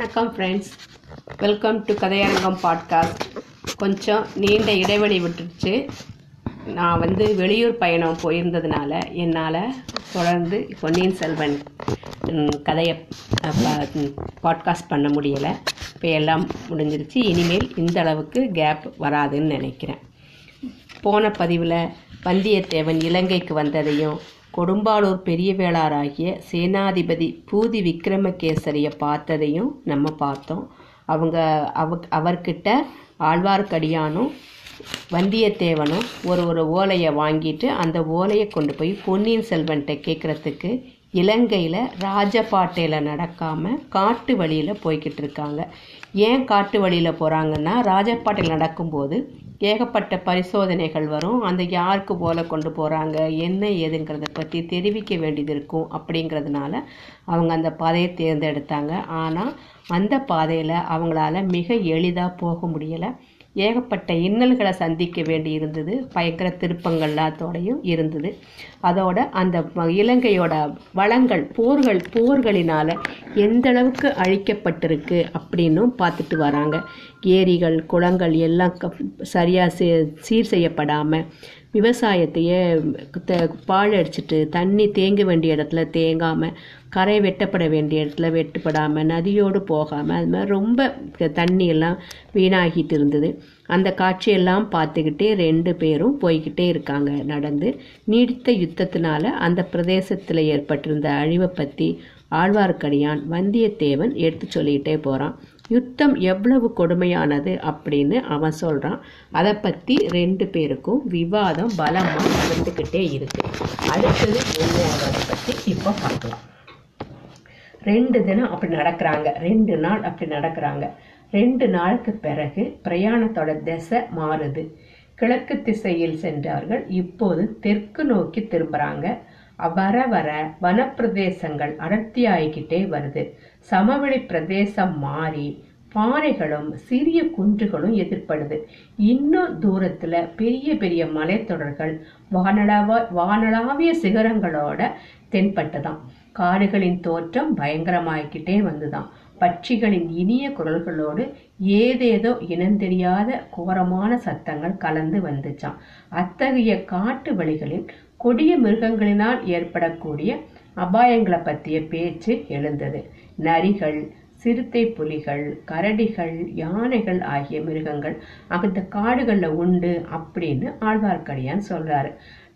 வணக்கம் friends welcome to Kathaiyarangam podcast கொஞ்சம் நீண்ட இடைவெளி விட்டுருச்சு. நான் வந்து வெளியூர் பயணம் போயிருந்ததுனால என்னால் தொடர்ந்து பொன்னியின் செல்வன் கதையை பாட்காஸ்ட் பண்ண முடியலை. இப்போ எல்லாம் முடிஞ்சிருச்சு. இனிமேல் இந்த அளவுக்கு கேப் வராதுன்னு நினைக்கிறேன். போன பதிவில் வந்தியத்தேவன் இலங்கைக்கு வந்ததையும் கொடும்பாளூர் பெரிய வேளாராகிய சேனாதிபதி பூதி விக்ரமகேசரியை பார்த்ததையும் நம்ம பார்த்தோம். அவங்க அவ அவர்கிட்ட ஆழ்வார்க்கடியானும் வந்தியத்தேவனும் ஒரு ஒரு ஓலையை வாங்கிட்டு அந்த ஓலையை கொண்டு போய் பொன்னியின் செல்வன்கிட்ட கேட்குறதுக்கு இலங்கையில் ராஜபாட்டையில் நடக்காமல் காட்டு வழியில் போய்கிட்டு இருக்காங்க. ஏன் காட்டு வழியில் போகிறாங்கன்னா ராஜபாட்டையில் நடக்கும்போது ஏகப்பட்ட பரிசோதனைகள் வரும். அந்த யாருக்கு போல கொண்டு போகிறாங்க என்ன ஏதுங்கிறத பற்றி தெரிவிக்க வேண்டியது இருக்கும் அப்படிங்கிறதுனால அவங்க அந்த பாதையை தேர்ந்தெடுத்தாங்க. ஆனால் அந்த பாதையில் அவங்களால மிக எளிதாக போக முடியலை. ஏகப்பட்ட இன்னல்களை சந்திக்க வேண்டி இருந்தது. பயங்கர திருப்பங்கள்லாத்தோடையும் இருந்தது. அதோட அந்த இலங்கையோட வளங்கள் போர்கள் போர்களினால எந்த அளவுக்கு அழிக்கப்பட்டிருக்கு அப்படின்னும் பார்த்துட்டு வராங்க. ஏரிகள் குளங்கள் எல்லாம் க- சீர் செய்யப்படாமல் விவசாயத்தையே த- பாழடிச்சிட்டு தண்ணி தேங்க வேண்டிய இடத்துல தேங்காமல் கரை வெட்டப்பட வேண்டிய இடத்துல வெட்டப்படாமல் நதியோடு போகாமல் அது மாதிரி ரொம்ப தண்ணி எல்லாம் வீணாகிட்டு இருந்தது. அந்த காட்சியெல்லாம் பார்த்துக்கிட்டே ரெண்டு பேரும் போய்கிட்டே இருக்காங்க. நடந்து நீடித்த யுத்தத்தினால அந்த பிரதேசத்தில் ஏற்பட்டிருந்த அழிவை பற்றி ஆழ்வார்க்கடியான் வந்தியத்தேவன் எடுத்து சொல்லிக்கிட்டே போகிறான் யுத்தம் எவ்வளவு கொடுமையானது அப்படின்னு அவன் சொல்கிறான் அதை பற்றி ரெண்டு பேருக்கும் விவாதம் பலமாக நடந்துக்கிட்டே இருக்கு. அடுத்தது என்னங்கிறத பற்றி இப்போ பார்க்கலாம். ரெண்டு தினம் அப்படி நடக்கிறாங்க. ரெண்டு நாள் அப்படி நடக்கிறாங்க. ரெண்டு நாளுக்கு பிறகு பிரயாணத்தோட திசை மாறுது. கிழக்கு திசையில் சென்றார்கள் இப்போது தெற்கு நோக்கி திரும்புறாங்க. வர வர வனப்பிரதேசங்கள் அடர்த்தியாகிக்கிட்டே வருது. சமவெளி பிரதேசம் மாறி பாறைகளும் சிறிய குன்றுகளும் எதிர்ப்படுது இன்னும் தூரத்துல பெரிய பெரிய மலைத்தொடர்கள் வானளாவ வானளாவிய சிகரங்களோட தென்பட்டதாம். காடுகளின் தோற்றம் பயங்கரமாகிக்கிட்டே வந்துதான் பட்சிகளின் இனிய குரல்களோடு ஏதேதோ இனந்தெரியாத கோரமான சத்தங்கள் கலந்து வந்துச்சாம். அத்தகைய காட்டு வழிகளில் கொடிய மிருகங்களினால் ஏற்படக்கூடிய அபாயங்களை பற்றிய பேச்சு எழுந்தது. நரிகள் சிறுத்தை புலிகள் கரடிகள் யானைகள் ஆகிய மிருகங்கள் அந்த காடுகளில் உண்டு அப்படின்னு ஆழ்வார்க்கடியான் சொல்றாரு.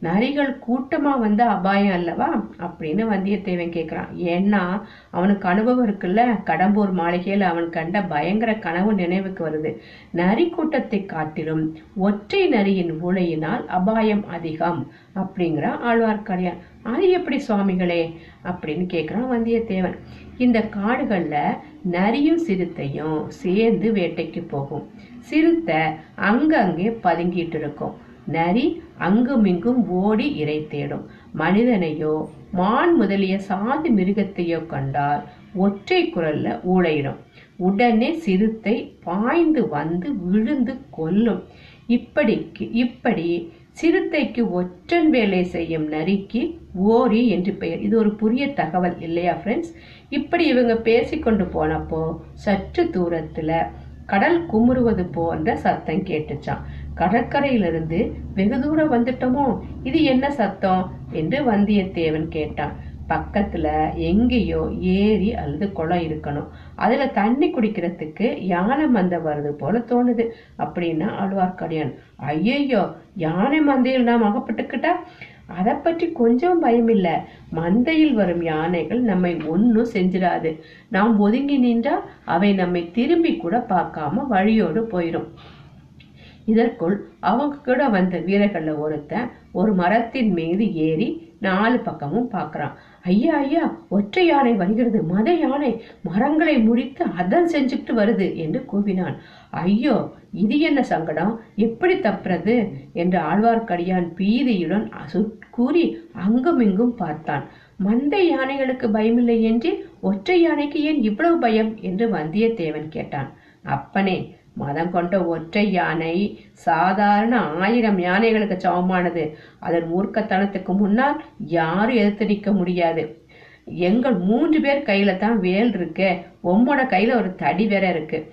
நரிகள் கூட்டமா வந்த அபாயம் அல்லவா? அப்படின்னு வந்தியத்தேவன் கேட்குறான் ஏன்னா அவனுக்கு அனுபவம் இருக்குல்ல? கடம்பூர் மாளிகையில் அவன் கண்ட பயங்கர கனவு நினைவுக்கு வருது. நரி கூட்டத்தை காட்டிலும் ஒற்றை நரியின் ஊழையினால் அபாயம் அதிகம் அப்படிங்கிற ஆழ்வார்க்கடியான். அது எப்படி சுவாமிகளே? அப்படின்னு கேட்குறான் வந்தியத்தேவன். இந்த காடுகளில் நரியும் சிறுத்தையும் சேர்ந்து வேட்டைக்கு போகும். சிறுத்தை அங்கங்கே பதுங்கிட்டு இருக்கும். நரி அங்குமிங்கும் ஓடி இரை தேடும். மனிதனையோ மான் முதலிய சாதி மிருகத்தையோ கண்டால் ஒற்றை குரல்ல ஊழையிடும். உடனே சிறுத்தை பாய்ந்து வந்து விழுந்து கொல்லும். இப்படிக்கு இப்படி சிறுத்தைக்கு ஒற்றன் வேலை செய்யும் நரிக்கு ஓரி என்று பெயர். இது ஒரு புதிய தகவல் இல்லையா ஃப்ரெண்ட்ஸ் இப்படி இவங்க பேசிக்கொண்டு போனப்போ சற்று தூரத்துல கடல் குமுறுவது போன்ற சத்தம் கேட்டுச்சான் கடற்கரையிலிருந்து வெகு தூரம் வந்துட்டோமோ? இது என்ன சத்தம்? என்று வந்தியத்தேவன் கேட்டான். பக்கத்துல எங்கேயோ ஏரி அல்லது குளம் இருக்கணும். அதுல தண்ணி குடிக்கிறதுக்கு யானை மந்தை வருது போல தோணுது அப்படின்னா ஆழ்வார்க்கடியான். ஐயையோ யானை மந்தையில் நாம் அகப்பட்டுக்கிட்டா? அதை பற்றி கொஞ்சம் பயமில்ல மந்தையில் வரும் யானைகள் நம்மை ஒன்றும் செஞ்சிடாது. நாம் ஒதுங்கி நின்றா அவை நம்மை திரும்பி கூட பார்க்காம வழியோடு போயிடும் இதற்குள் அவங்க கூட வந்த வீரர்கள்ல ஒருத்தன் ஒரு மரத்தின் மீது ஏறி நாலு பக்கமும் பாக்குறான் ஐயா ஐயா ஒற்றை யானை வருகிறது. மத யானை மரங்களை முறித்து அதன் செஞ்சுக்கிட்டு வருது என்று கூவினான். ஐயோ இது என்ன சங்கடம்? எப்படி தப்புறது? என்று ஆழ்வார்க்கடியான் பீதியுடன் கூறி கூறி அங்குமிங்கும் பார்த்தான். மந்தை யானைகளுக்கு பயமில்லை என்று ஒற்றை யானைக்கு ஏன் இவ்வளவு பயம்? என்று வந்தியத்தேவன் கேட்டான். அப்பனே மதம் கொண்ட ஒற்றை யானை சாதாரண ஆயிரம் யானைகளுக்கு சமமானது. அதன் மூர்க்கத்தனத்துக்கு முன்னால் யாரும் எதிர்த்து நிற்க முடியாது. எங்கள் மூன்று பேர் கையில தான் வேல் இருக்கு. உம்மோட கையில ஒரு தடி வேற இருக்கு.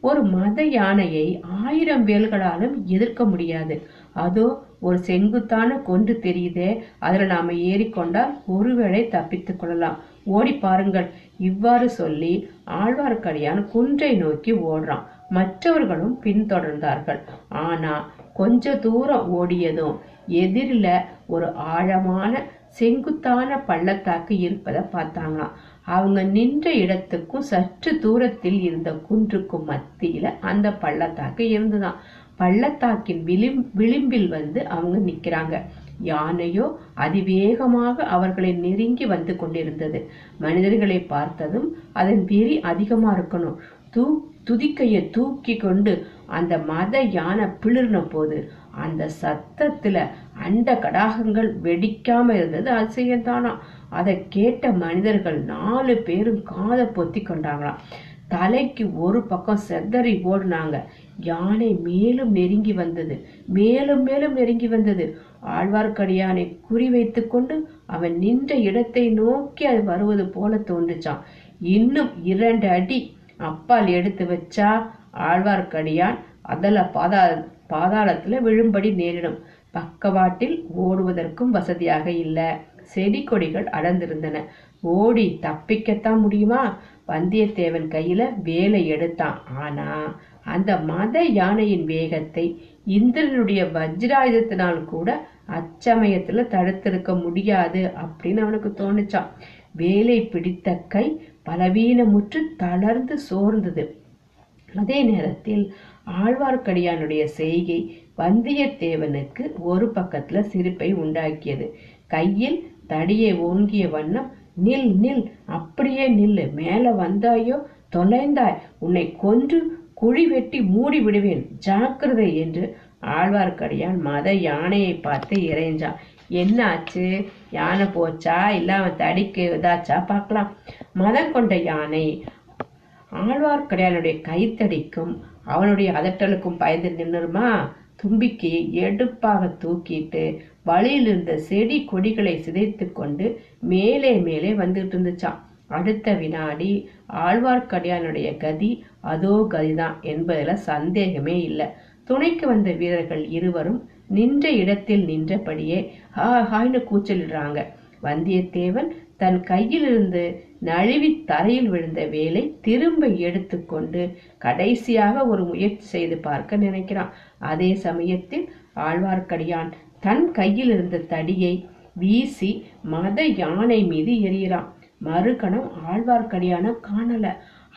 ஒரு மத யானையை ஆயிரம் வேல்களாலும் எதிர்க்க முடியாது. அதோ ஒரு செங்குத்தான கொன்று தெரியுதே. அதுல நாம ஏறிக்கொண்டால் ஒருவேளை தப்பித்துக் கொள்ளலாம். ஓடி பாருங்கள். இவ்வாறு சொல்லி ஆழ்வார்க்கடியான் குன்றை நோக்கி ஓடுறான். மற்றவர்களும் பின்தொடர்ந்தார்கள். ஆனா கொஞ்ச தூரம் ஓடியதும் எதிரில ஒரு ஆழமான செங்குத்தான பள்ளத்தாக்கு இருப்பதை பார்த்தாங்களாம். அவங்க நின்ற இடத்துக்கும் சற்று தூரத்தில் இருந்த குன்றுக்கும் மத்தியில அந்த பள்ளத்தாக்கு இருந்துதான் பள்ளத்தாக்கின் விளிம் விளிம்பில் வந்து அவங்க நிக்கிறாங்க. யானையோ அதிவேகமாக அவர்களை நெருங்கி வந்து கொண்டிருந்தது. மனிதர்களை பார்த்ததும் அதன் வெறி அதிகமா இருக்கணும். தூ துதிக்கையை தூக்கி கொண்டு அந்த மத யானை பிளிர்ன போது அந்த சத்தத்துல அண்ட கடாகங்கள் வெடிக்காம இருந்தது அதிசயம்தானா? அதை கேட்ட மனிதர்கள் நாலு பேரும் காதை பொத்தி கொண்டாங்களாம். தலைக்கு ஒரு பக்கம் செத்தறி ஓடுனாங்க. யானை மேலும் நெருங்கி வந்தது. மேலும் மேலும் நெருங்கி வந்தது. ஆழ்வார்க்கடியானை குறி கொண்டு அவன் நின்ற இடத்தை நோக்கி அது வருவது போல தோன்றுச்சான் இன்னும் இரண்டு அடி அப்பால் எடுத்து வச்சா ஆழ்வார்க்கடியான் அதல பாதா பாதாளத்துல விழும்படி நேரிடும். பக்கவாட்டில் ஓடுவதற்கும் வசதியாக இல்ல. செடி கொடிகள் அடர்ந்திருந்தன. ஓடி தப்பிக்கத்தான் முடியுமா? வந்தியத்தேவன் கையில வேலை எடுத்தான். ஆனா அந்த மத யானையின் வேகத்தை இந்திரனுடைய வஜ்ராயுதத்தினால் கூட அச்சமயத்துல தடுத்திருக்க முடியாது அப்படின்னு அவனுக்கு தோணுச்சான் வேலை பிடித்த கை பலவீனமுற்று தளர்ந்து சோர்ந்தது. அதே நேரத்தில் ஆழ்வார்க்கடியானுடைய செய்கை வந்தியத்தேவனுக்கு ஒரு பக்கத்துல சிரிப்பை உண்டாக்கியது. கையில் தடியை ஓங்கிய வண்ணம் நில் நில் அப்படியே நில்லு மேல வந்தாயோ தொலைந்தாய் உன்னை கொன்று குழி வெட்டி மூடி விடுவேன் ஜாக்கிரதை என்று ஆழ்வார்க்கடியான் மத யானையை பார்த்து இறைஞ்சான். என்ன ஆச்சு யானை போச்சா? இல்ல அவன் தடிக்கு இதாச்சா? பார்க்கலாம். மதம் கொண்ட யானை ஆழ்வார்க்கடியானுடைய கைத்தடிக்கும் அவனுடைய அதட்டலுக்கும் பயந்து நின்னுருமா? தும்பிக்கையை எடுப்பாக தூக்கிட்டு வழியில் இருந்த செடி கொடிகளை சிதைத்து கொண்டு மேலே மேலே வந்துட்டு இருந்துச்சான் அடுத்த வினாடி ஆழ்வார்க்கடியானுடைய கதி அதோ கதிதான் என்பதுல சந்தேகமே இல்லை. துணைக்கு வந்த வீரர்கள் இருவரும் நின்ற இடத்தில் நின்றபடியே ஹா ஹாய்னு கூச்சலிடுறாங்க. வந்தியத்தேவன் தன் கையிலிருந்து நழுவி தரையில் விழுந்த வேலை திரும்ப எடுத்துக்கொண்டு கடைசியாக ஒரு முயற்சி செய்து பார்க்க நினைக்கிறான். அதே சமயத்தில் ஆழ்வார்க்கடியான் தன் கையில் இருந்த தடியை வீசி மத யானை மீது எறிகிறான். மறுகணம் ஆழ்வார்க்கடியான காணல.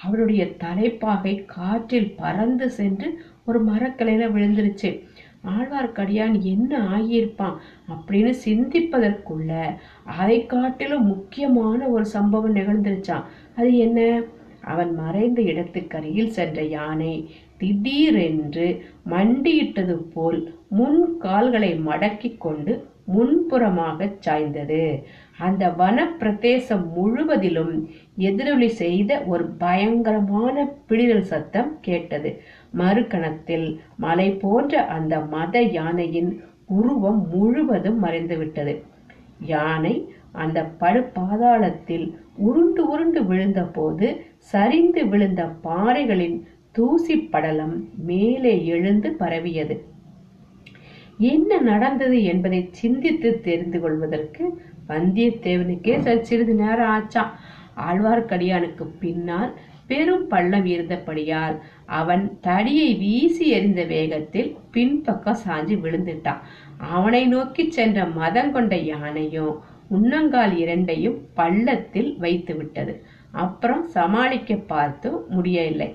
அவருடைய தலைப்பாகை காற்றில் பறந்து சென்று ஒரு மரக்கிளையில விழுந்துருச்சு. ஆழ்வார்க்கடியான் என்ன ஆகியிருப்பான் அப்படின்னு சிந்திப்பதற்குள்ள அதை காட்டிலும் முக்கியமான ஒரு சம்பவம் நிகழ்ந்துருச்சான் அது என்ன? அவன் மறைந்த இடத்துக்கரையில் சென்ற யானை திடீரென்று மண்டியிட்டது போல் முன் கால்களை மடக்கிக் கொண்டு முன்புறமாக சாய்ந்தது. அந்த வன பிரதேசம் முழுவதிலும் எதிரொலி செய்த ஒரு பயங்கரமான பிடிதல் சத்தம் கேட்டது. மறுகணத்தில் மலை போன்ற அந்த மத யானையின் உருவம் முழுவதும் மறைந்துவிட்டது. யானை அந்த படுபாதாளத்தில் உருண்டு உருண்டு விழுந்த போது சரிந்து விழுந்த பாறைகளின் தூசி படலம் மேலே எழுந்து பரவியது. என்ன நடந்தது என்பதை சிந்தித்து தெரிந்து கொள்வதற்கு வந்தியத்தேவனுக்கே ச- சிறிது நேரம் ஆச்சாம் ஆழ்வார்க்கடியானுக்கு பின்னால் பெரும் பள்ளம் இருந்தபடியால் அவன் தடியை வீசி எறிந்த வேகத்தில் பின்பக்கம் சாஞ்சு விழுந்துட்டான். அவனை நோக்கி சென்ற மதம் கொண்ட யானையும் உன்னங்கால் இரண்டையும் பள்ளத்தில் வைத்து விட்டது. அப்புறம் சமாளிக்க பார்த்தும் முடியவில்லை.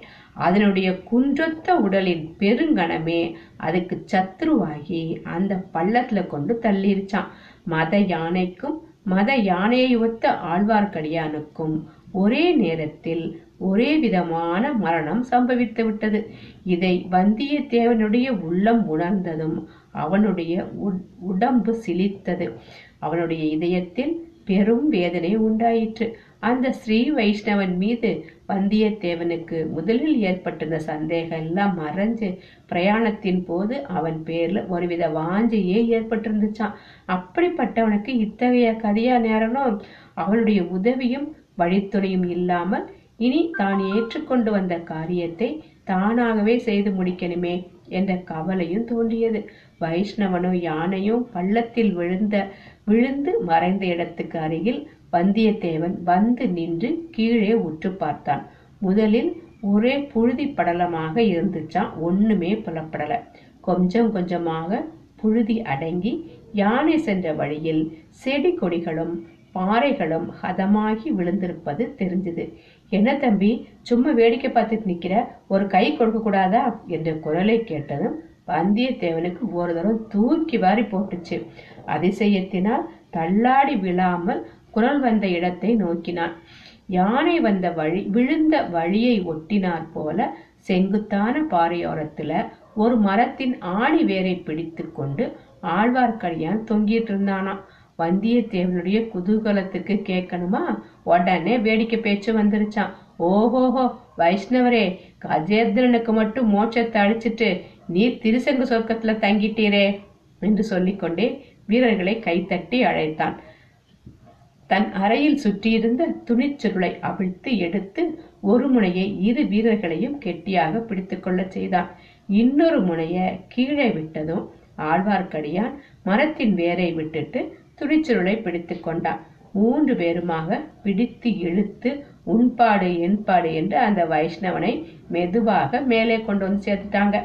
அதனுடைய குன்றொத்த உடலின் பெருங்கணமே அதுக்கு சத்ருவாகி அந்த பள்ளத்துல கொண்டு தள்ளிருச்சான். மத யானைக்கும் மத யானையை ஒத்த ஆழ்வார்க்கடியானுக்கும் ஒரே நேரத்தில் ஒரே விதமான மரணம் சம்பவித்து விட்டது. இதை வந்தியத்தேவனுடைய உள்ளம் உணர்ந்ததும் அவனுடைய உட்- உடம்பு சிலித்தது அவனுடைய இதயத்தில் பெரும் வேதனை உண்டாயிற்று. அந்த ஸ்ரீ வைஷ்ணவன் மீது வந்தியத்தேவனுக்கு முதலில் ஏற்பட்டிருந்த சந்தேகம் எல்லாம் மறைஞ்சு பிரயாணத்தின் போது அவன் பேர்ல ஒருவித வாஞ்சையே ஏற்பட்டிருந்துச்சான் அப்படிப்பட்டவனுக்கு இத்தகைய கதியா நேரனும் அவனுடைய உதவியும் வழித்துணையும் இல்லாமல் இனி தான் ஏற்றுக்கொண்டு வந்த காரியத்தை தானாகவே செய்து முடிக்கணுமே என்ற கவலையும் தோன்றியது. வைஷ்ணவனும் யானையும் பள்ளத்தில் விழுந்த விழுந்து மறைந்த இடத்துக்கு அருகில் வந்தியத்தேவன் வந்து நின்று கீழே உற்று பார்த்தான். முதலில் ஒரே புழுதி படலமாக இருந்துச்சான் ஒண்ணுமே புலப்படல. கொஞ்சம் கொஞ்சமாக புழுதி அடங்கி யானை சென்ற வழியில் செடி கொடிகளும் பாறைகளும் ஹதமாகி விழுந்திருப்பது தெரிஞ்சது. என்ன தம்பி சும்மா வேடிக்கை பார்த்துட்டு நிக்கிற? ஒரு கை கொடுக்க கூடாதா? என்ற குரலை கேட்டதும் வந்தியத்தேவனுக்கு ஒரு தரம் தூக்கி வாரி போட்டுச்சு. அதிசயத்தினால் தள்ளாடி விழாமல் குரல் வந்த இடத்தை நோக்கினான். யானை வந்த வழி விழுந்த வழியை ஒட்டினார் போல செங்குத்தான பாறையோரத்துல ஒரு மரத்தின் ஆணி வேரை பிடித்து கொண்டு ஆழ்வார்க்கடியான் தொங்கிட்டு இருந்தானாம். வந்தியத்தேவனுடைய குதூகலத்துக்கு கேட்கணுமா? உடனே வேடிக்கை பேச்சு வந்துருச்சான் ஓஹோஹோ வைஷ்ணவரே கஜேந்திரனுக்கு மட்டும் மோட்சத்தை அழிச்சிட்டு நீர் திருசங்கு சொர்க்கத்துல தங்கிட்டீரே என்று சொல்லிக்கொண்டே வீரர்களை கைத்தட்டி அழைத்தான். தன் அறையில் சுற்றியிருந்த துணிச்சுருளை அவிழ்த்து எடுத்து ஒரு முனையை இரு வீரர்களையும் கெட்டியாக பிடித்துக்கொள்ள செய்தான். இன்னொரு முனைய கீழே விட்டதும் ஆழ்வார்க்கடியான் மரத்தின் வேரை விட்டுட்டு துணிச்சுருளை பிடித்து கொண்டான். மூன்று பேருமாக பிடித்து இழுத்து உண்பாடு என்பாடு என்று அந்த வைஷ்ணவனை மெதுவாக மேலே கொண்டு வந்து சேர்த்துட்டாங்க.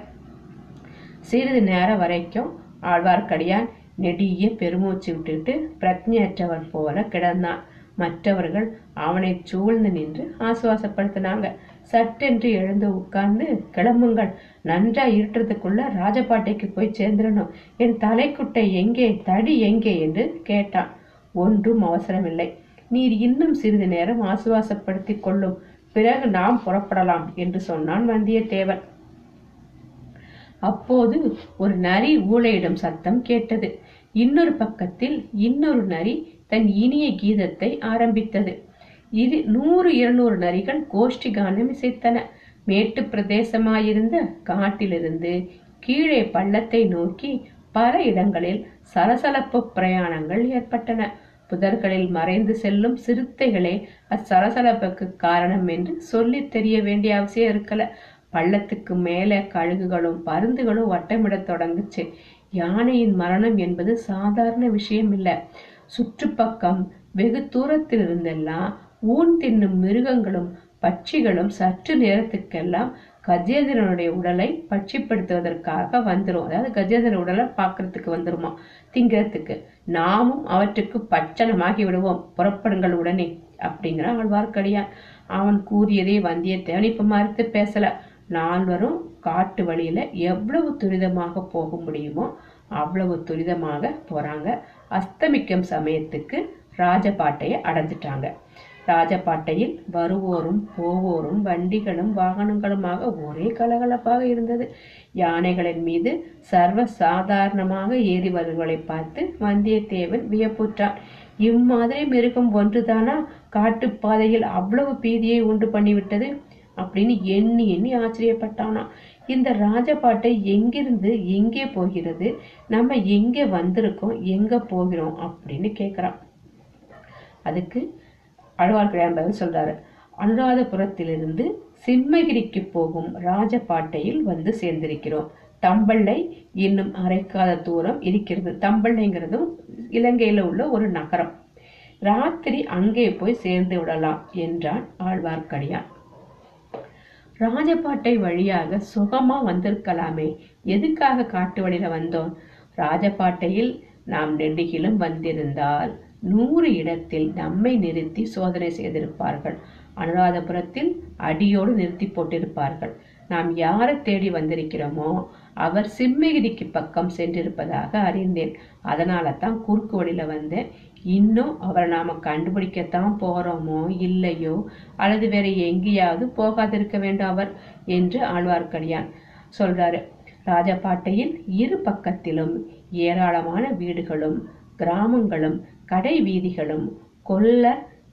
சிறிது நேரம் வரைக்கும் ஆழ்வார்க்கடியான் நெடிய பெருமூச்சு விட்டுட்டு பிரஜையற்றவர் போல கிடந்தான். மற்றவர்கள் அவனை சூழ்ந்து நின்று ஆசுவாசப்படுத்தினாங்க. சட்டென்று எழுந்து உட்கார்ந்து கிளம்புங்கள் நன்றா இருட்டுறதுக்குள்ள ராஜபாட்டைக்கு போய் சேர்ந்துடணும். என் தலைக்குட்டை எங்கே தடி எங்கே என்று கேட்டான். ஒன்றும் அவசரமில்லை. நீர் இன்னும் சிறிது நேரம் ஆசுவாசப்படுத்திக் கொள்ளும். பிறகு நாம் புறப்படலாம் என்று சொன்னான் வந்தியத்தேவன். அப்போது ஒரு நரி ஊழையிடும் சத்தம் கேட்டது. இன்னொரு பக்கத்தில் இன்னொரு நரி தன் இனிய கீதத்தை ஆரம்பித்தது. இரு நூறு இருநூறு நரிகள் கோஷ்டி கானம் இசைத்தன. மேட்டு பிரதேசமாயிருந்த காட்டிலிருந்து கீழே பள்ளத்தை நோக்கி பல இடங்களில் சலசலப்பு பிரயாணங்கள் ஏற்பட்டன. புதர்களில் மறைந்து செல்லும் சிறுத்தைகளே அச்சலசலப்புக்கு காரணம் என்று சொல்லி தெரிய வேண்டிய அவசியம் இருக்கல. பள்ளத்துக்கு மேலே கழுகுகளும் பருந்துகளும் வட்டமிடத் தொடங்குச்சு. யானையின் மரணம் என்பது சாதாரண விஷயம் இல்லை சுற்றுப்பக்கம் வெகு தூரத்தில் இருந்தெல்லாம் ஊன் தின்னும் மிருகங்களும் பட்சிகளும் சற்று நேரத்துக்கெல்லாம் கஜேந்திரனுடைய உடலை பட்சிப்படுத்துவதற்காக வந்துடும் அதாவது கஜேந்திர உடலை பார்க்கறதுக்கு வந்துருமா? திங்கிறதுக்கு. நாமும் அவற்றுக்கு பச்சனமாகி விடுவோம். புறப்படுங்கள் உடனே அப்படிங்கிற ஆழ்வார்க்கடியான் அவன் கூறியதை வந்தியத்தேவன். இப்ப மறுத்து பேசல. நால்வரும் காட்டு வழியில எவ்வளவு துரிதமாக போக முடியுமோ அவ்வளவு துரிதமாக போறாங்க. அஸ்தமிக்கும் சமயத்துக்கு ராஜபாட்டையை அடைஞ்சிட்டாங்க. ராஜபாட்டையில் வருவோரும் போவோரும் வண்டிகளும் வாகனங்களுமாக ஒரே கலகலப்பாக இருந்தது. யானைகளின் மீது சர்வ சாதாரணமாக ஏறி வருவதை பார்த்து வந்தியத்தேவன் வியப்புற்றான். இம்மாதிரி மிருகம் ஒன்றுதானா? காட்டுப்பாதையில் அவ்வளவு பீதியை உண்டு பண்ணிவிட்டது? அப்படின்னு எண்ணி எண்ணி ஆச்சரியப்பட்டானா. இந்த ராஜபாட்டை எங்கிருந்து எங்கே போகிறது? நம்ம எங்கே வந்திருக்கோம்? எங்க போகிறோம்? அப்படின்னு கேக்குறான் அதுக்கு அழ்வார்க்கடியான் பதில் சொல்றாரு. அனுராதபுரத்திலிருந்து சிம்மகிரிக்கு போகும் ராஜபாட்டையில் வந்து சேர்ந்திருக்கிறோம். தம்பள்ளை இன்னும் அரைக்காத தூரம் இருக்கிறது. தம்பள்ளைங்கிறதும் இலங்கையில உள்ள ஒரு நகரம். ராத்திரி அங்கே போய் சேர்ந்து விடலாம் என்றான் ஆழ்வார்க்கடியான். ராஜபாட்டை வழியாக சுகமா வந்திருக்கலாமே. எதுக்காக காட்டு வழியில வந்தோம்? ராஜபாட்டையில் நாம் நெடுகிலும் வந்திருந்தால் நூறு இடத்தில் நம்மை நிறுத்தி சோதனை செய்திருப்பார்கள். அனுராதபுரத்தில் அடியோடு நிறுத்தி போட்டிருப்பார்கள். நாம் யாரை தேடி வந்திருக்கிறோமோ அவர் சிம்மகிரிக்கு பக்கம் சென்றிருப்பதாக அறிந்தேன். அதனால தான் குறுக்கு வழியில வந்தேன் இன்னும் அவரை நாம கண்டுபிடிக்கத்தான் போறோமோ இல்லையோ அல்லது வேற எங்கேயாவது போகாதிருக்க வேண்டும் அவர் என்று ஆழ்வார்க்கடியான் சொல்றாரு. ராஜபாட்டையின் இரு பக்கத்திலும் ஏராளமான வீடுகளும் கிராமங்களும் கடை வீதிகளும் கொல்ல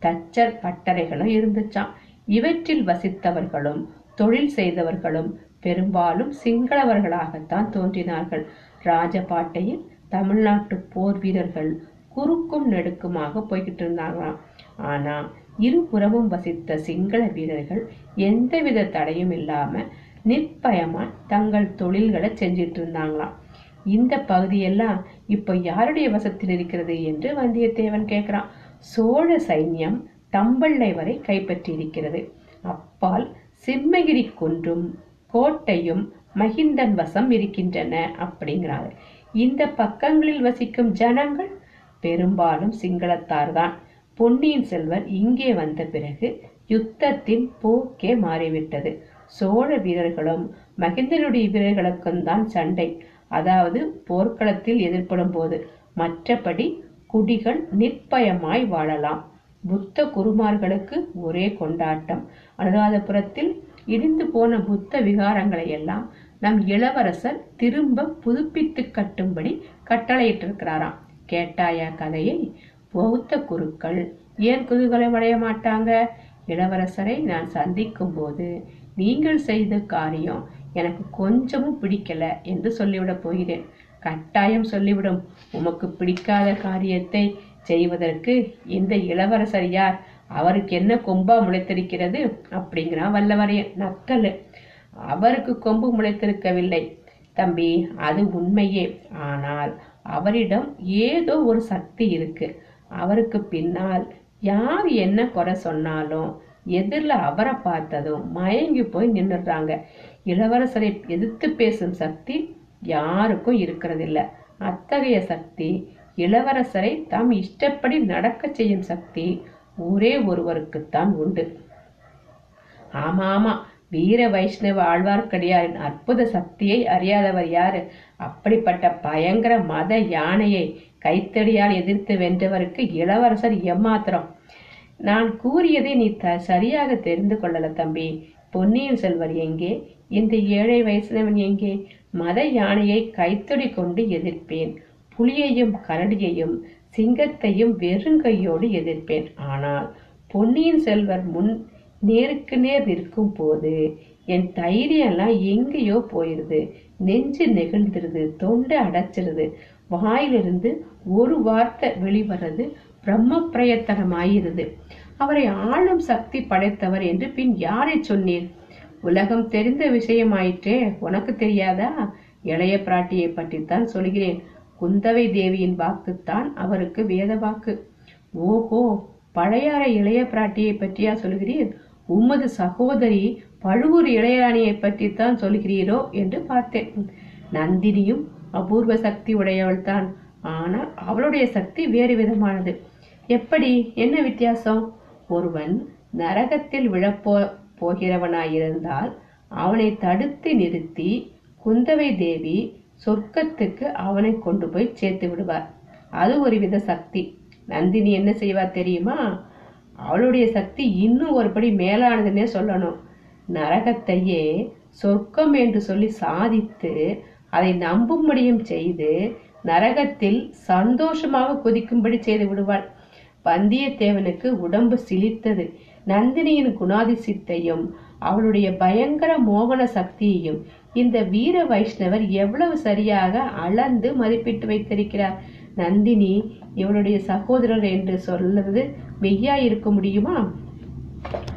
தச்சர் பட்டறைகளும் இருந்துச்சாம். இவற்றில் வசித்தவர்களும் தொழில் செய்தவர்களும் பெரும்பாலும் சிங்களவர்களாகத்தான் தோன்றினார்கள். ராஜபாட்டையில் தமிழ்நாட்டு போர் வீரர்கள் குறுக்கும் நெடுக்குமாக போய்கிட்டு இருந்தாங்களாம். ஆனா இருபுறமும் வசித்த சிங்கள வீரர்கள் எந்தவித தடையும் இல்லாம நிர்பயமா தங்கள் தொழில்களை செஞ்சிட்டு இருந்தாங்களாம். இந்த பகுதியெல்லாம் இப்ப யாருடைய வசத்தில் இருக்கிறது என்று வந்தியத்தேவன் கேட்கிறான். சோழ சைன்யம் தம்பள்ளை வரை கைப்பற்றி இருக்கிறது அப்பால் சிம்மகிரி குன்றும் கோட்டையும் மகிந்தன் வசம் இருக்கின்றன அப்படிங்கிறாங்க இந்த பக்கங்களில் வசிக்கும் ஜனங்கள் பெரும்பாலும் சிங்களத்தார்தான். பொன்னியின் செல்வர் இங்கே வந்த பிறகு யுத்தத்தின் போக்கே மாறிவிட்டது. சோழ வீரர்களும் மகிந்தனுடைய வீரர்களுக்கும் தான் சண்டை. அதாவது போர்க்களத்தில் எதிர்ப்படும் போது மற்றபடி குடிகள் நிர்பயமாய் வாழலாம். புத்த குருமார்களுக்கு ஒரே கொண்டாட்டம். அனுராதபுரத்தில் இடிந்து போன புத்த விகாரங்களை எல்லாம் நம் இளவரசர் திரும்ப புதுப்பித்து கட்டும்படி கட்டளையிட்டிருக்கிறாராம். கேட்டாயா கதையை? பௌத்த குருக்கள் ஏன் குதூகலம் அடைய மாட்டாங்க? இளவரசரை நான் சந்திக்கும் போது நீங்கள் செய்த காரியம் எனக்கு கொஞ்சமும் பிடிக்கல என்று சொல்லிவிடப் போகிறேன். கட்டாயம் சொல்லிவிடும். உமக்கு பிடிக்காத காரியத்தை செய்வதற்கு இந்த இளவரசர் யார்? அவருக்கு என்ன கொம்பா முளைத்திருக்கிறது? அப்படிங்கிறான் வல்லவரையன் நக்கல். அவருக்கு கொம்பு முளைத்திருக்கவில்லை. தம்பி அது உண்மையே. ஆனால் அவரிடம் ஏதோ ஒரு சக்தி இருக்கு. அவருக்கு பின்னால் யார் என்ன குறை சொன்னாலும் எதிரில் அவரை பார்த்ததும் மயங்கி போய் நின்னுடுறாங்க. இளவரசரை எதிர்த்து பேசும் சக்தி யாருக்கும் இருக்கிறதில்ல. அத்தகைய சக்தி இளவரசரை தாம் இஷ்டப்படி நடக்க செய்யும் சக்தி ஒரே ஒருவருக்குத்தான் உண்டு. ஆமா ஆமா வீர வைஷ்ணவ ஆழ்வார்க்கடியாரின் அற்புத சக்தியை அறியாதவர் யாரு? அப்படிப்பட்ட பயங்கர மத யானையை கைத்தடியால் எதிர்த்து வென்றவருக்கு இளவரசர் எம்மாத்திரம் நான் கூறியதை நீ த சரியாக தெரிந்து கொள்ளல தம்பி. பொன்னியின் செல்வர் எங்கே? இந்த ஏழை வயசுலவன் எங்கே? மத யானையை கைத்தொடி கொண்டு எதிர்ப்பேன். புலியையும் கரடியையும் சிங்கத்தையும் வெறுங்கையோடு எதிர்ப்பேன். ஆனால் பொன்னியின் செல்வர் முன் நேருக்கு நேர் நிற்கும் போது என் தைரியம்லாம் எங்கேயோ போயிருது. நெஞ்சு நெகிழ்ந்துருது தொண்டை அடைச்சிருது. வாயிலிருந்து ஒரு வார்த்தை வெளிவரது பிரம்ம பிரயத்தனமாயிருது அவரை ஆளும் சக்தி படைத்தவர் என்று பின் யாரை சொன்னீர்? உலகம் தெரிந்த விஷயமாயிற்றே உனக்கு தெரியாதா? இளைய பிராட்டியை பற்றித்தான் சொல்கிறேன். குந்தவை தேவியின் வாக்குத்தான் அவருக்கு வேத வாக்கு ஓஹோ பழையாற இளைய பிராட்டியை பற்றியா சொல்கிறீர்? உமது சகோதரி பழுவூர் இளையராணியை பற்றித்தான் சொல்கிறீரோ என்று பார்த்தேன். நந்தினியும் அபூர்வ சக்தி உடையவள்தான். ஆனால் அவளுடைய சக்தி வேறு விதமானது. எப்படி? என்ன வித்தியாசம்? ஒருவன் நரகத்தில் விழப்போ போகிறவனாயிருந்தால் அவனை தடுத்து நிறுத்தி குந்தவை தேவி சொர்க்கத்துக்கு அவனை கொண்டு போய் சேர்த்து விடுவார். அது ஒரு வித சக்தி. நந்தினி என்ன செய்வார் தெரியுமா? அவளுடைய சக்தி இன்னும் ஒருபடி மேலானதுன்னே சொல்லணும். நரகத்தையே சொர்க்கம் என்று சொல்லி சாதித்து அதை நம்பும்படியும் செய்து நரகத்தில் சந்தோஷமாக குதிக்கும்படி செய்து விடுவாள். வந்தியத்தேவனுக்கு உடம்பு சிலிர்த்தது. நந்தினியின் குணாதிசித்தையும் அவளுடைய பயங்கர மோகன சக்தியையும் இந்த வீர வைஷ்ணவர் எவ்வளவு சரியாக அளந்து மதிப்பிட்டு வைத்திருக்கிறார். நந்தினி இவளுடைய சகோதரர் என்று சொல்றது மெய்யா இருக்க முடியுமா?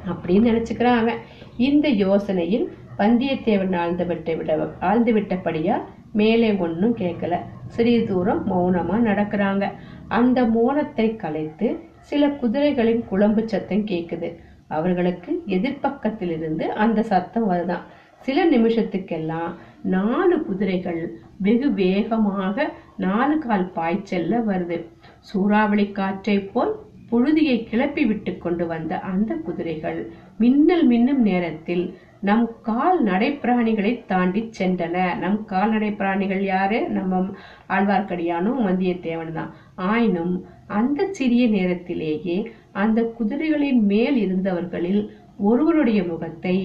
அப்படின்னு நினைச்சுக்கிறான் அவன். இந்த யோசனையில் வந்தியத்தேவன் ஆழ்ந்து விட்டு விட ஆழ்ந்து விட்டபடியா மேலே ஒன்றும் கேட்கல. சிறிது தூரம் மௌனமா நடக்கிறாங்க. அந்த மோனத்தை கலைத்து சில குதிரைகளின் குழம்பு சத்தம் கேக்குது. அவர்களுக்கு எதிர்ப்பக்கத்திலிருந்து அந்த சத்தம் வருதான் சில நிமிஷத்துக்கெல்லாம் நாலு குதிரைகள் வெகு வேகமாக நாலு கால் பாய்ச்சல்ல வருது. சூறாவளி காற்றை போல் புழுதியை கிளப்பி விட்டு கொண்டு வந்த அந்த குதிரைகள் மின்னல் மின்னும் நேரத்தில் நம் கால்நடை பிராணிகளை தாண்டி சென்றன. நம் கால்நடை பிராணிகள் யாரு? நம்ம ஆழ்வார்க்கடியானும் வந்தியத்தேவன் தான். ஆயினும் அந்த சிறிய நேரத்திலேயே அந்த குதிரைகளின் மேல் இருந்தவர்களில் ஒருவருடைய முகத்தை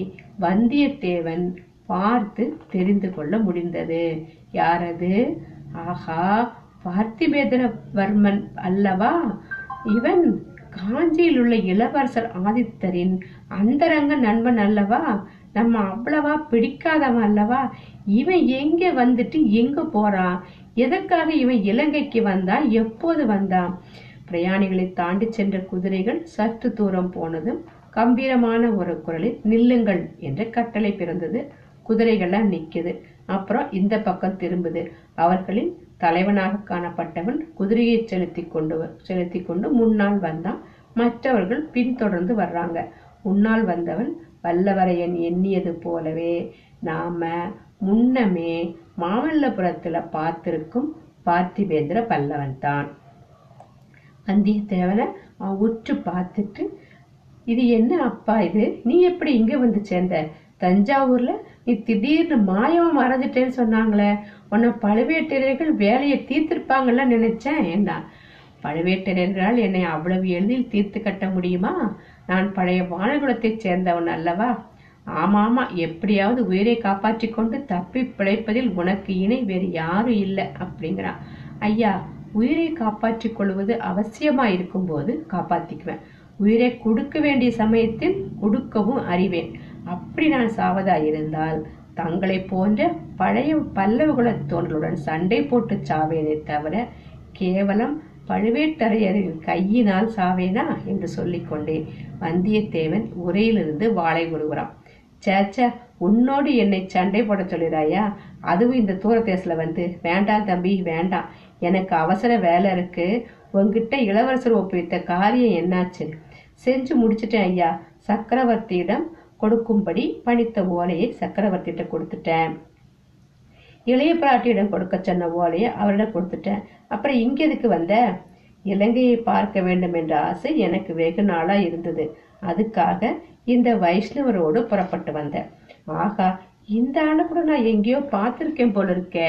வந்தியத்தேவன் பார்த்து தெரிந்து கொள்ள முடிந்தது. யாரது? ஆஹா பார்த்திபேந்திரவர்மன் அல்லவா? இவன் காஞ்சியில் உள்ள இளவரசர் ஆதித்தரின் அந்தரங்க நண்பன் அல்லவா? நம்ம அவ்வளவா பிடிக்காதவன் அல்லவா? இவன் எங்க வந்துட்டு எங்க போறான் எதற்காக இவன் இலங்கைக்கு வந்தான்? எப்போது வந்தான்? பிரயாணிகளை தாண்டி சென்ற குதிரைகள் சற்று தூரம் போனதும் கம்பீரமான ஒரு குரலில் நில்லுங்கள் என்ற கட்டளை பிறந்தது. குதிரைகள்லாம் நிக்குது அப்புறம் இந்த பக்கம் திரும்புது. அவர்களின் தலைவனாக காணப்பட்டவன் குதிரையை செலுத்தி கொண்டு வ- செலுத்தி கொண்டு முன்னால் வந்தான். மற்றவர்கள் பின்தொடர்ந்து வர்றாங்க. முன்னால் வந்தவன் வல்லவரையன் எண்ணியது போலவே நாம முன்னமே மாமல்லபுரத்துல பார்த்திருக்கும் பார்த்திபேந்திர பல்லவன் தான். வந்தியத்தேவனை அவன் உற்று பார்த்துட்டு இது என்ன அப்பா இது? நீ எப்படி இங்க வந்து சேர்ந்த? தஞ்சாவூர்ல நீ திடீர்னு மாயமா மறைஞ்சிட்டேன்னு சொன்னாங்களே உன்னை பழுவேட்டரையர்கள் வேலையை தீர்த்திருப்பாங்கல்ல நினைச்சேன் என்ன பழுவேட்டரையர்களால் என்னை அவ்வளவு எளிதில் தீர்த்து கட்ட முடியுமா? நான் பழைய வானகுலத்தைச் சேர்ந்தவன் அல்லவா? ஆமாமா எப்படியாவது உயிரை காப்பாற்றிக் கொண்டு தப்பி பிழைப்பதில் உனக்கு இணை வேறு யாரும் இல்லை அப்படிங்கிறான் ஐயா உயிரை காப்பாற்றிக் கொள்வது அவசியமா இருக்கும்போது காப்பாத்திக்குவேன். உயிரை கொடுக்க வேண்டிய சமயத்தில் கொடுக்கவும் அறிவேன். அப்படி நான் சாவதா இருந்தால் தங்களை போன்ற பழைய பல்லவ குலத்தோன்றலுடன் சண்டை போட்டு சாவேனே தவிர கேவலம் பழுவேட்டரையரின் கையினால் சாவேனா என்று சொல்லிக்கொண்டே வந்தியத்தேவன் உரையிலிருந்து வாளை உருவுறான் சேச்ச உன்னோடு என்னை சண்டை போட சொல்லிடாயா? அதுவும் இந்த தூர தேசில் வந்து. வேண்டாம் தம்பி வேண்டாம். எனக்கு அவசர வேலை இருக்கு. உங்ககிட்ட இளவரசர் ஒப்புவித்த காரியம் என்னாச்சு? செஞ்சு முடிச்சிட்டேன் ஐயா. சக்கரவர்த்தியிடம் கொடுக்கும்படி பணித்த ஓலையை சக்கரவர்த்தியிட்ட கொடுத்துட்டேன். இளைய பிராட்டியிடம் கொடுக்க சொன்ன ஓலையை அவரிடம் கொடுத்துட்டேன். அப்புறம் இங்க எதுக்கு வந்த? இலங்கையை பார்க்க வேண்டும் என்ற ஆசை எனக்கு வெகு நாளா இருந்தது. அதுக்காக இந்த வைஷ்ணவரோடு புறப்பட்டு வந்தேன். ஆகா இந்த ஆளை கூட நான் எங்கேயோ பார்த்திருக்கேன் போல இருக்கே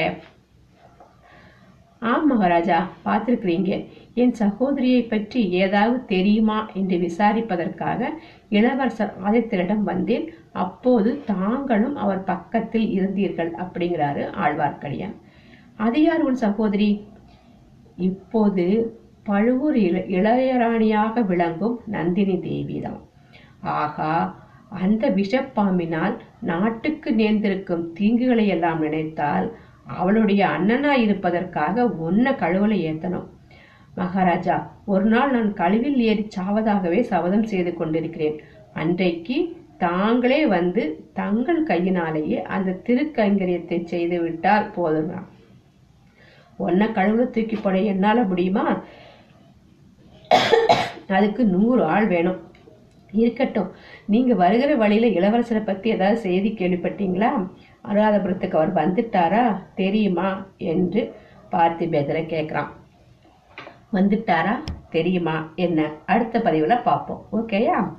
ஆம் மகாராஜா பார்த்திருக்கிறீங்க. என் சகோதரியை பற்றி ஏதாவது தெரியுமா என்று விசாரிப்பதற்காக இளவரசர் ஆதித்தரிடம் வந்தேன். அப்போது தாங்களும் அவர் பக்கத்தில் இருந்தீர்கள் அப்படிங்கிறாரு ஆழ்வார்க்கடியான். அது யார் உன் சகோதரி இப்போது பழுவூர் இள இளையராணியாக விளங்கும் நந்தினி தேவிதான். ஆகா அந்த விஷப்பாம்பினால் நாட்டுக்கு நேர்ந்திருக்கும் தீங்குகளை எல்லாம் நினைத்தால் அவளுடைய அண்ணனா இருப்பதற்காக ஒன்ன கழுவலை ஏத்தனும் மகாராஜா ஒரு நாள் நான் கழுவில் ஏறி சாவதாகவே சபதம் செய்து கொண்டிருக்கிறேன். அன்றைக்கு தாங்களே வந்து தங்கள் கையினாலேயே அந்த திருக்கைங்கரியத்தை செய்து விட்டால் போதுமா? ஒன்ன கழுவுல தூக்கி போட என்னால முடியுமா? அதுக்கு நூறு ஆள் வேணும். இருக்கட்டும் நீங்க வருகிற வழியில இளவரசரை பத்தி ஏதாவது செய்தி கேள்விப்பட்டீங்களா? அனுராதபுரத்துக்கு அவர் வந்துட்டாரா? தெரியுமா? என்று பார்த்திபேதரை கேட்குறான். வந்துட்டாரா? தெரியுமா? என்ன? அடுத்த பதிவுல பார்ப்போம். ஓகேயா?